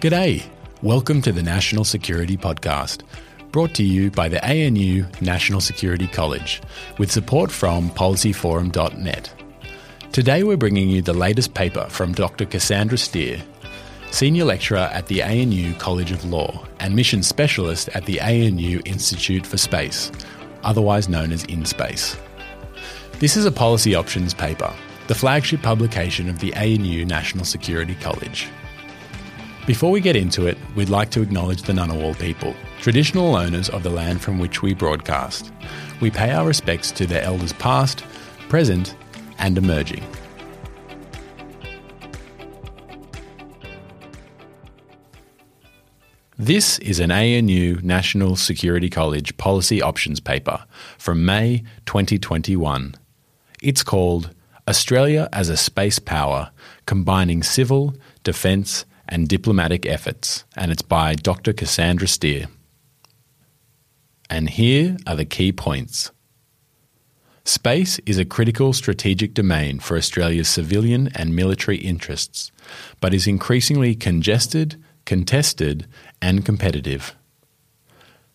G'day. Welcome to the National Security Podcast, brought to you by the ANU National Security College, with support from policyforum.net. Today we're bringing you the latest paper from Dr. Cassandra Steer, Senior Lecturer at the ANU College of Law and Mission Specialist at the ANU Institute for Space, otherwise known as InSpace. This is a policy options paper, the flagship publication of the ANU National Security College. Before we get into it, we'd like to acknowledge the Ngunnawal people, traditional owners of the land from which we broadcast. We pay our respects to their elders past, present, and emerging. This is an ANU National Security College policy options paper from May 2021. It's called Australia as a Space Power Combining Civil, Defence, and Diplomatic Efforts, and it's by Dr. Cassandra Steer. And here are the key points. Space is a critical strategic domain for Australia's civilian and military interests, but is increasingly congested, contested, and competitive.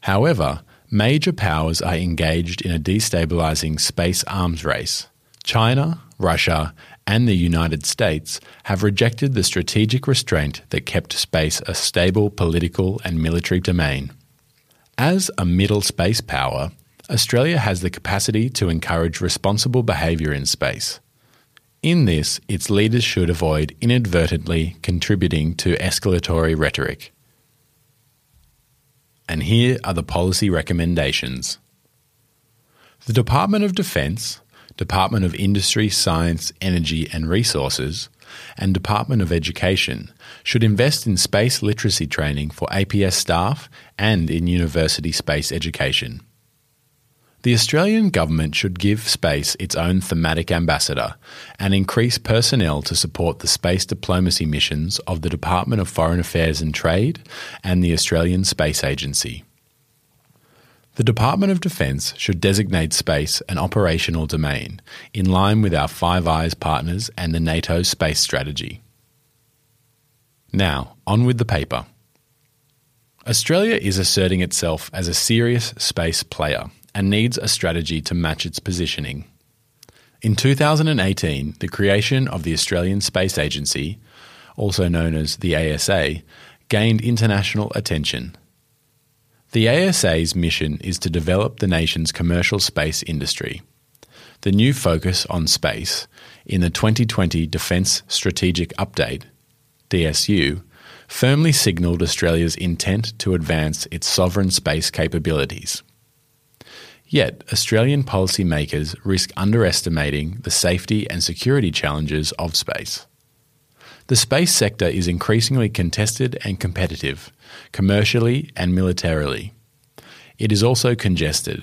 However, major powers are engaged in a destabilising space arms race. China, Russia, and the United States have rejected the strategic restraint that kept space a stable political and military domain. As a middle space power, Australia has the capacity to encourage responsible behaviour in space. In this, its leaders should avoid inadvertently contributing to escalatory rhetoric. And here are the policy recommendations. The Department of Defence, Department of Industry, Science, Energy and Resources, and Department of Education should invest in space literacy training for APS staff and in university space education. The Australian government should give space its own thematic ambassador and increase personnel to support the space diplomacy missions of the Department of Foreign Affairs and Trade and the Australian Space Agency. The Department of Defence should designate space an operational domain, in line with our Five Eyes partners and the NATO space strategy. Now, on with the paper. Australia is asserting itself as a serious space player and needs a strategy to match its positioning. In 2018, the creation of the Australian Space Agency, also known as the ASA, gained international attention. The ASA's mission is to develop the nation's commercial space industry. The new focus on space in the 2020 Defence Strategic Update, DSU, firmly signalled Australia's intent to advance its sovereign space capabilities. Yet, Australian policymakers risk underestimating the safety and security challenges of space. The space sector is increasingly contested and competitive, commercially and militarily. It is also congested.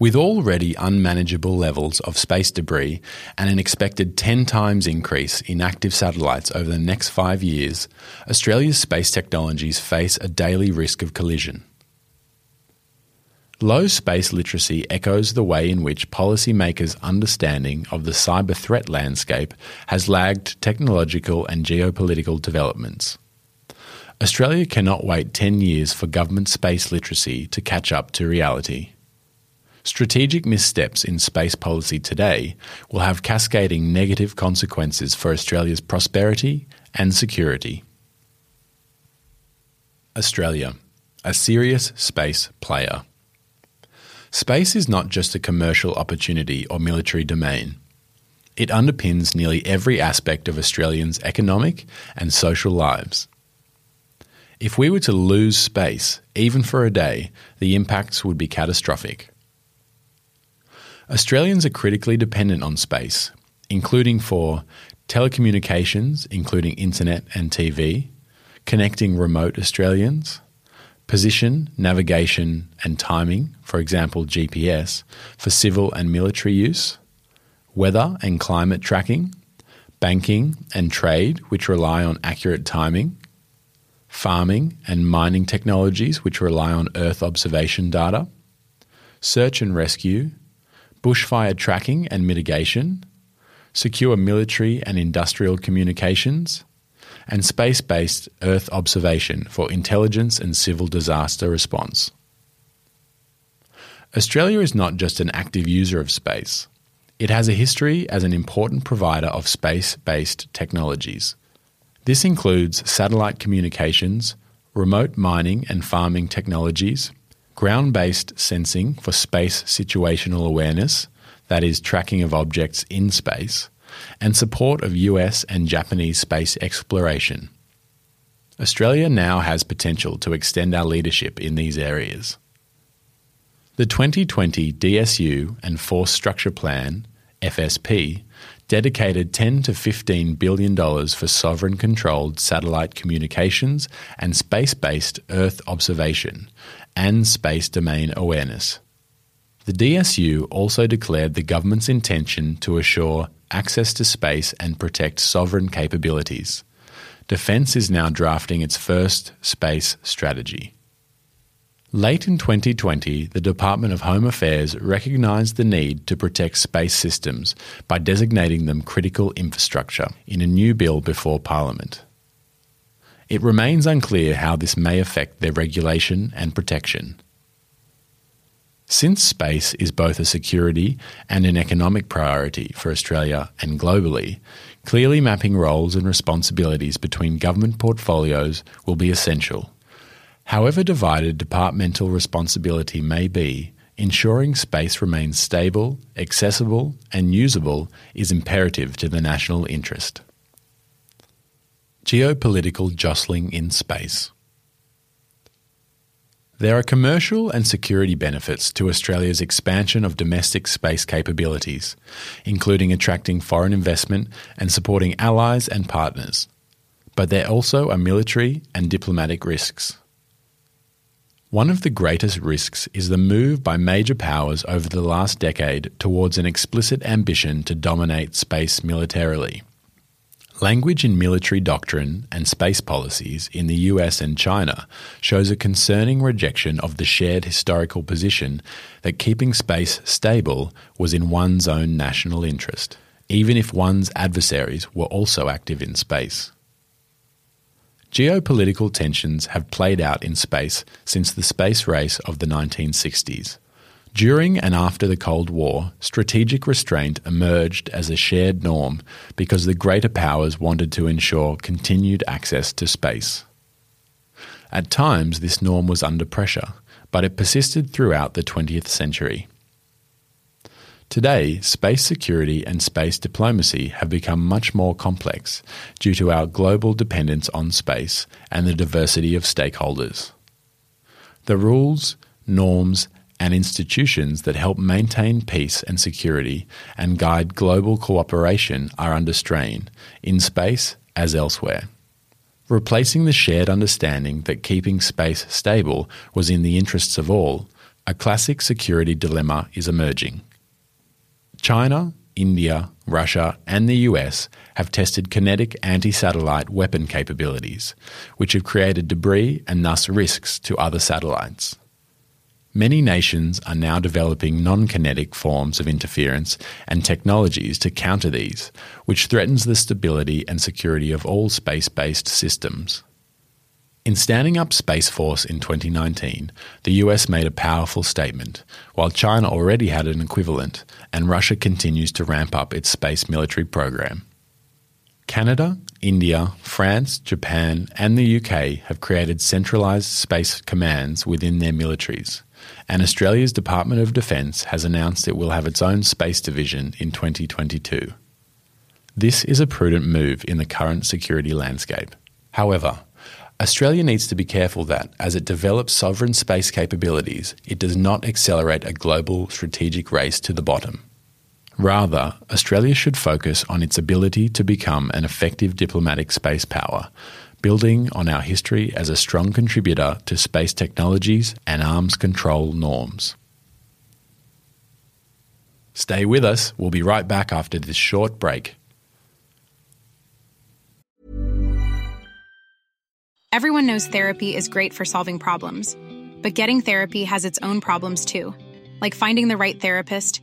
With already unmanageable levels of space debris and an expected 10 times increase in active satellites over the next five years, Australia's space technologies face a daily risk of collision. Low space literacy echoes the way in which policymakers' understanding of the cyber threat landscape has lagged technological and geopolitical developments. Australia cannot wait 10 years for government space literacy to catch up to reality. Strategic missteps in space policy today will have cascading negative consequences for Australia's prosperity and security. Australia, a serious space player. Space is not just a commercial opportunity or military domain. It underpins nearly every aspect of Australians' economic and social lives. If we were to lose space, even for a day, the impacts would be catastrophic. Australians are critically dependent on space, including for telecommunications, including internet and TV, connecting remote Australians, position, navigation, and timing, for example, GPS, for civil and military use, weather and climate tracking, banking and trade, which rely on accurate timing, farming and mining technologies, which rely on Earth observation data, search and rescue, bushfire tracking and mitigation, secure military and industrial communications, and space based Earth observation for intelligence and civil disaster response. Australia is not just an active user of space, it has a history as an important provider of space based technologies. This includes satellite communications, remote mining and farming technologies, ground based sensing for space situational awareness, that is, tracking of objects in space, and support of US and Japanese space exploration. Australia now has potential to extend our leadership in these areas. The 2020 DSU and Force Structure Plan, FSP, dedicated 10 to 15 billion dollars for sovereign controlled satellite communications and space-based earth observation and space domain awareness. The DSU also declared the government's intention to assure access to space and protect sovereign capabilities. Defence is now drafting its first space strategy. Late in 2020, the Department of Home Affairs recognised the need to protect space systems by designating them critical infrastructure in a new bill before Parliament. It remains unclear how this may affect their regulation and protection. Since space is both a security and an economic priority for Australia and globally, clearly mapping roles and responsibilities between government portfolios will be essential. However divided departmental responsibility may be, ensuring space remains stable, accessible, and usable is imperative to the national interest. Geopolitical jostling in space. There are commercial and security benefits to Australia's expansion of domestic space capabilities, including attracting foreign investment and supporting allies and partners. But there also are military and diplomatic risks. One of the greatest risks is the move by major powers over the last decade towards an explicit ambition to dominate space militarily. Language in military doctrine and space policies in the US and China shows a concerning rejection of the shared historical position that keeping space stable was in one's own national interest, even if one's adversaries were also active in space. Geopolitical tensions have played out in space since the space race of the 1960s. During and after the Cold War, strategic restraint emerged as a shared norm because the greater powers wanted to ensure continued access to space. At times, this norm was under pressure, but it persisted throughout the 20th century. Today, space security and space diplomacy have become much more complex due to our global dependence on space and the diversity of stakeholders. The rules, norms, and institutions that help maintain peace and security and guide global cooperation are under strain, in space as elsewhere. Replacing the shared understanding that keeping space stable was in the interests of all, a classic security dilemma is emerging. China, India, Russia, and the US have tested kinetic anti satellite weapon capabilities, which have created debris and thus risks to other satellites. Many nations are now developing non kinetic forms of interference and technologies to counter these, which threatens the stability and security of all space based systems. In standing up Space Force in 2019, the US made a powerful statement, while China already had an equivalent, and Russia continues to ramp up its space military program. Canada, India, France, Japan, and the UK have created centralised space commands within their militaries and Australia's Department of Defence has announced it will have its own space division in 2022. This is a prudent move in the current security landscape. However, Australia needs to be careful that, as it develops sovereign space capabilities, it does not accelerate a global strategic race to the bottom. Rather, Australia should focus on its ability to become an effective diplomatic space power, building on our history as a strong contributor to space technologies and arms control norms. Stay with us, we'll be right back after this short break. Everyone knows therapy is great for solving problems, but getting therapy has its own problems too, like finding the right therapist,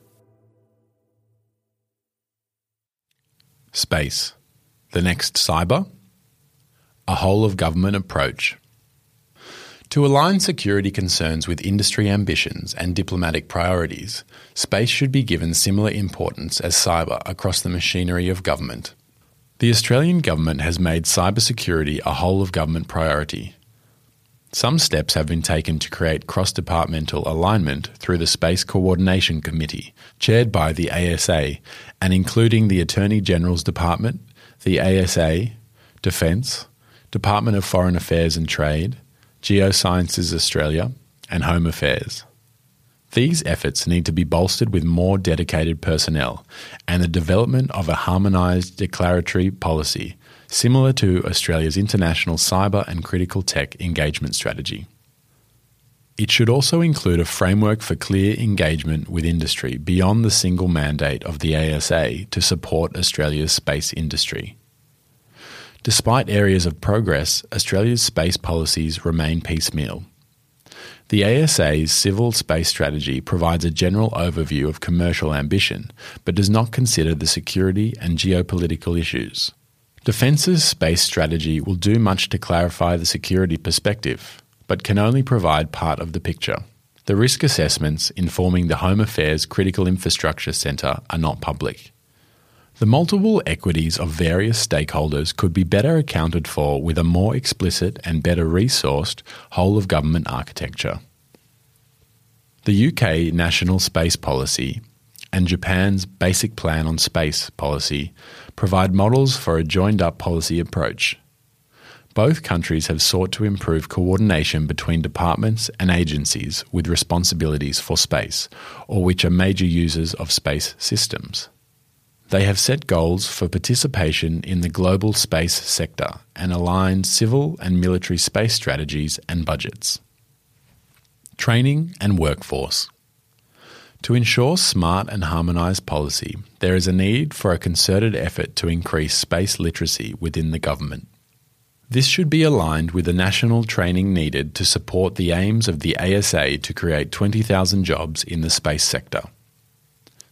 Space. The next cyber? A whole of government approach. To align security concerns with industry ambitions and diplomatic priorities, space should be given similar importance as cyber across the machinery of government. The Australian government has made cybersecurity a whole of government priority. Some steps have been taken to create cross departmental alignment through the Space Coordination Committee, chaired by the ASA, and including the Attorney General's Department, the ASA, Defence, Department of Foreign Affairs and Trade, Geosciences Australia, and Home Affairs. These efforts need to be bolstered with more dedicated personnel and the development of a harmonised declaratory policy similar to Australia's international cyber and critical tech engagement strategy. It should also include a framework for clear engagement with industry beyond the single mandate of the ASA to support Australia's space industry. Despite areas of progress, Australia's space policies remain piecemeal. The ASA's civil space strategy provides a general overview of commercial ambition, but does not consider the security and geopolitical issues. Defence's space strategy will do much to clarify the security perspective, but can only provide part of the picture. The risk assessments informing the Home Affairs Critical Infrastructure Centre are not public. The multiple equities of various stakeholders could be better accounted for with a more explicit and better resourced whole of government architecture. The UK National Space Policy and Japan's Basic Plan on Space policy provide models for a joined up policy approach. Both countries have sought to improve coordination between departments and agencies with responsibilities for space, or which are major users of space systems. They have set goals for participation in the global space sector and aligned civil and military space strategies and budgets. Training and workforce. To ensure smart and harmonised policy, there is a need for a concerted effort to increase space literacy within the government. This should be aligned with the national training needed to support the aims of the ASA to create 20,000 jobs in the space sector.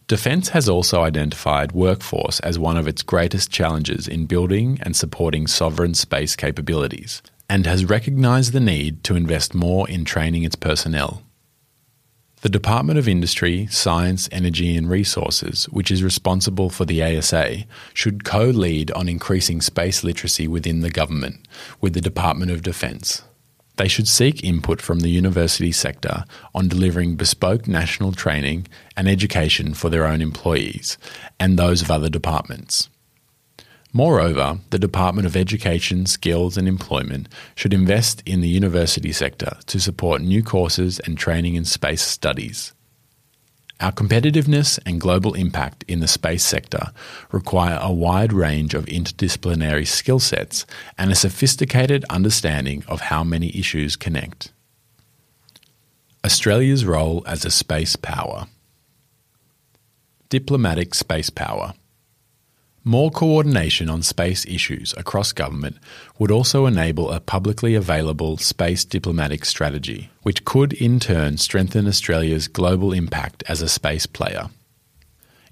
Defence has also identified workforce as one of its greatest challenges in building and supporting sovereign space capabilities, and has recognised the need to invest more in training its personnel. The Department of Industry, Science, Energy and Resources, which is responsible for the ASA, should co lead on increasing space literacy within the government with the Department of Defence. They should seek input from the university sector on delivering bespoke national training and education for their own employees and those of other departments. Moreover, the Department of Education, Skills and Employment should invest in the university sector to support new courses and training in space studies. Our competitiveness and global impact in the space sector require a wide range of interdisciplinary skill sets and a sophisticated understanding of how many issues connect. Australia's role as a space power. Diplomatic space power. More coordination on space issues across government would also enable a publicly available space diplomatic strategy, which could in turn strengthen Australia's global impact as a space player.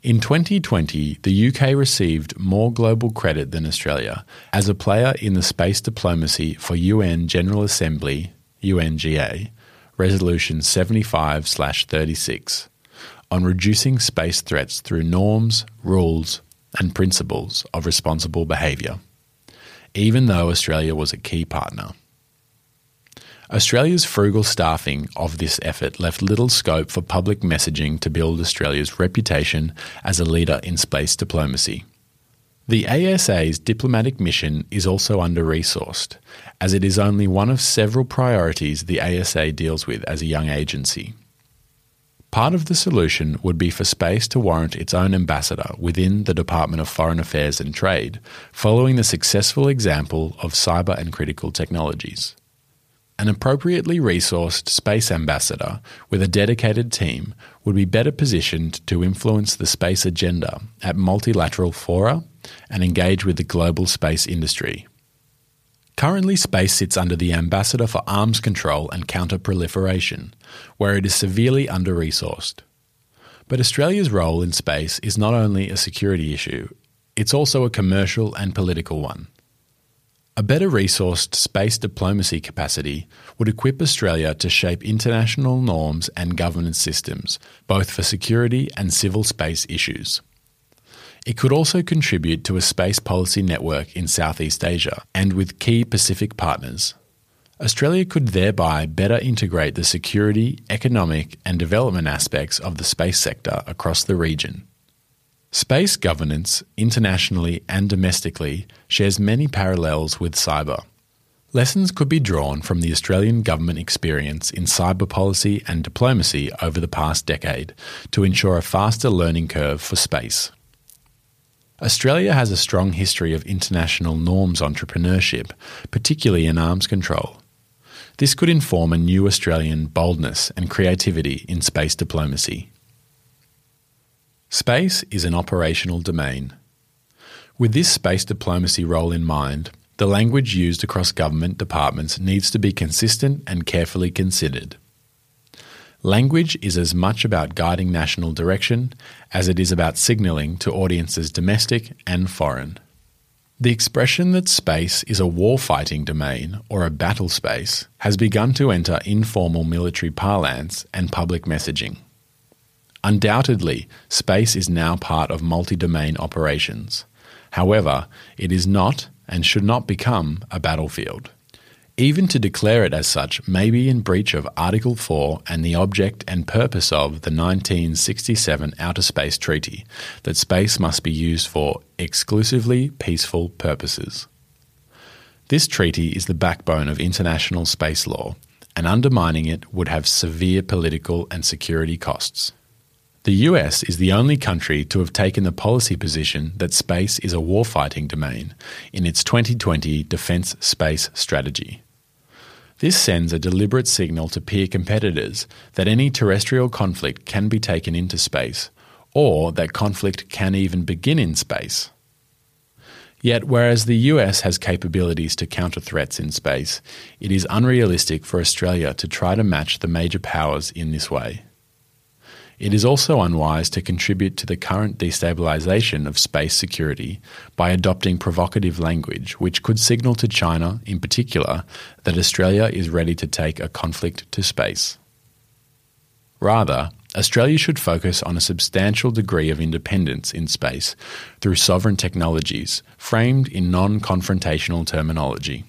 In 2020, the UK received more global credit than Australia as a player in the space diplomacy for UN General Assembly UNGA Resolution 75 36 on reducing space threats through norms, rules, and principles of responsible behaviour, even though Australia was a key partner. Australia's frugal staffing of this effort left little scope for public messaging to build Australia's reputation as a leader in space diplomacy. The ASA's diplomatic mission is also under resourced, as it is only one of several priorities the ASA deals with as a young agency. Part of the solution would be for space to warrant its own ambassador within the Department of Foreign Affairs and Trade, following the successful example of cyber and critical technologies. An appropriately resourced space ambassador with a dedicated team would be better positioned to influence the space agenda at multilateral fora and engage with the global space industry. Currently, space sits under the Ambassador for Arms Control and Counter-Proliferation, where it is severely under resourced. But Australia's role in space is not only a security issue, it's also a commercial and political one. A better resourced space diplomacy capacity would equip Australia to shape international norms and governance systems, both for security and civil space issues. It could also contribute to a space policy network in Southeast Asia and with key Pacific partners. Australia could thereby better integrate the security, economic, and development aspects of the space sector across the region. Space governance, internationally and domestically, shares many parallels with cyber. Lessons could be drawn from the Australian government experience in cyber policy and diplomacy over the past decade to ensure a faster learning curve for space. Australia has a strong history of international norms entrepreneurship, particularly in arms control. This could inform a new Australian boldness and creativity in space diplomacy. Space is an operational domain. With this space diplomacy role in mind, the language used across government departments needs to be consistent and carefully considered. Language is as much about guiding national direction as it is about signalling to audiences domestic and foreign. The expression that space is a warfighting domain or a battle space has begun to enter informal military parlance and public messaging. Undoubtedly, space is now part of multi domain operations. However, it is not and should not become a battlefield. Even to declare it as such may be in breach of Article 4 and the object and purpose of the 1967 Outer Space Treaty that space must be used for exclusively peaceful purposes. This treaty is the backbone of international space law, and undermining it would have severe political and security costs. The US is the only country to have taken the policy position that space is a warfighting domain in its 2020 Defence Space Strategy. This sends a deliberate signal to peer competitors that any terrestrial conflict can be taken into space, or that conflict can even begin in space. Yet, whereas the US has capabilities to counter threats in space, it is unrealistic for Australia to try to match the major powers in this way. It is also unwise to contribute to the current destabilization of space security by adopting provocative language, which could signal to China, in particular, that Australia is ready to take a conflict to space. Rather, Australia should focus on a substantial degree of independence in space through sovereign technologies framed in non confrontational terminology.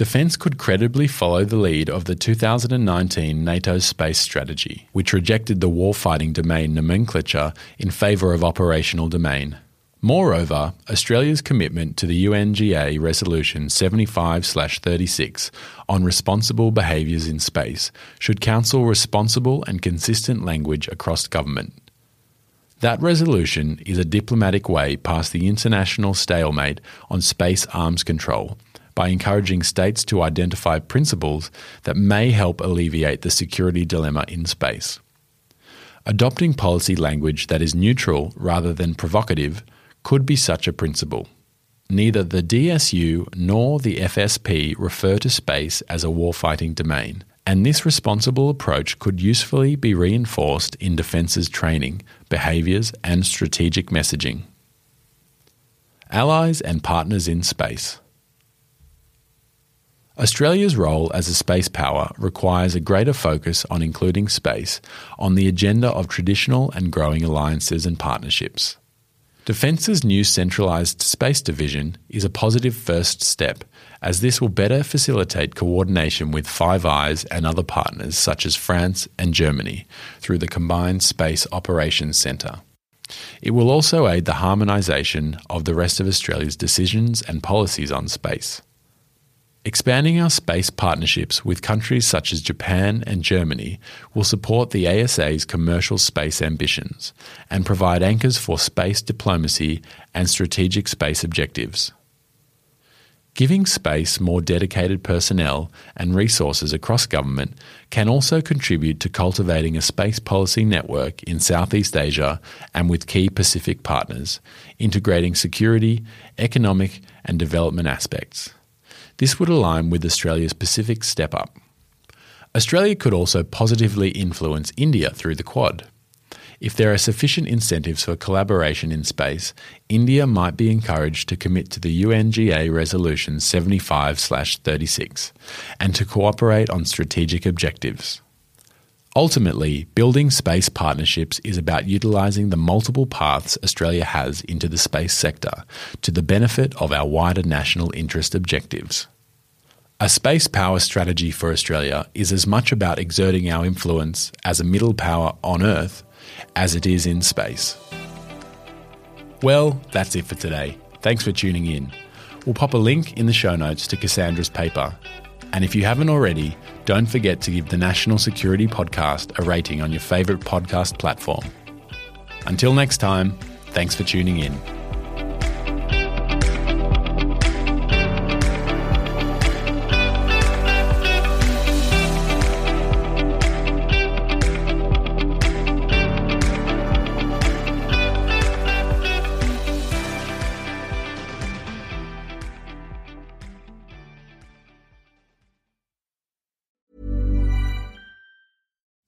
Defence could credibly follow the lead of the 2019 NATO space strategy, which rejected the warfighting domain nomenclature in favour of operational domain. Moreover, Australia's commitment to the UNGA Resolution 75 36 on responsible behaviours in space should counsel responsible and consistent language across government. That resolution is a diplomatic way past the international stalemate on space arms control by encouraging states to identify principles that may help alleviate the security dilemma in space. Adopting policy language that is neutral rather than provocative could be such a principle. Neither the DSU nor the FSP refer to space as a warfighting domain, and this responsible approach could usefully be reinforced in defence's training, behaviours, and strategic messaging. Allies and partners in space. Australia's role as a space power requires a greater focus on including space on the agenda of traditional and growing alliances and partnerships. Defence's new centralised space division is a positive first step, as this will better facilitate coordination with Five Eyes and other partners such as France and Germany through the Combined Space Operations Centre. It will also aid the harmonisation of the rest of Australia's decisions and policies on space. Expanding our space partnerships with countries such as Japan and Germany will support the ASA's commercial space ambitions and provide anchors for space diplomacy and strategic space objectives. Giving space more dedicated personnel and resources across government can also contribute to cultivating a space policy network in Southeast Asia and with key Pacific partners, integrating security, economic, and development aspects. This would align with Australia's Pacific Step Up. Australia could also positively influence India through the Quad. If there are sufficient incentives for collaboration in space, India might be encouraged to commit to the UNGA Resolution 75 36 and to cooperate on strategic objectives. Ultimately, building space partnerships is about utilising the multiple paths Australia has into the space sector to the benefit of our wider national interest objectives. A space power strategy for Australia is as much about exerting our influence as a middle power on Earth as it is in space. Well, that's it for today. Thanks for tuning in. We'll pop a link in the show notes to Cassandra's paper and if you haven't already, don't forget to give the National Security Podcast a rating on your favourite podcast platform. Until next time, thanks for tuning in.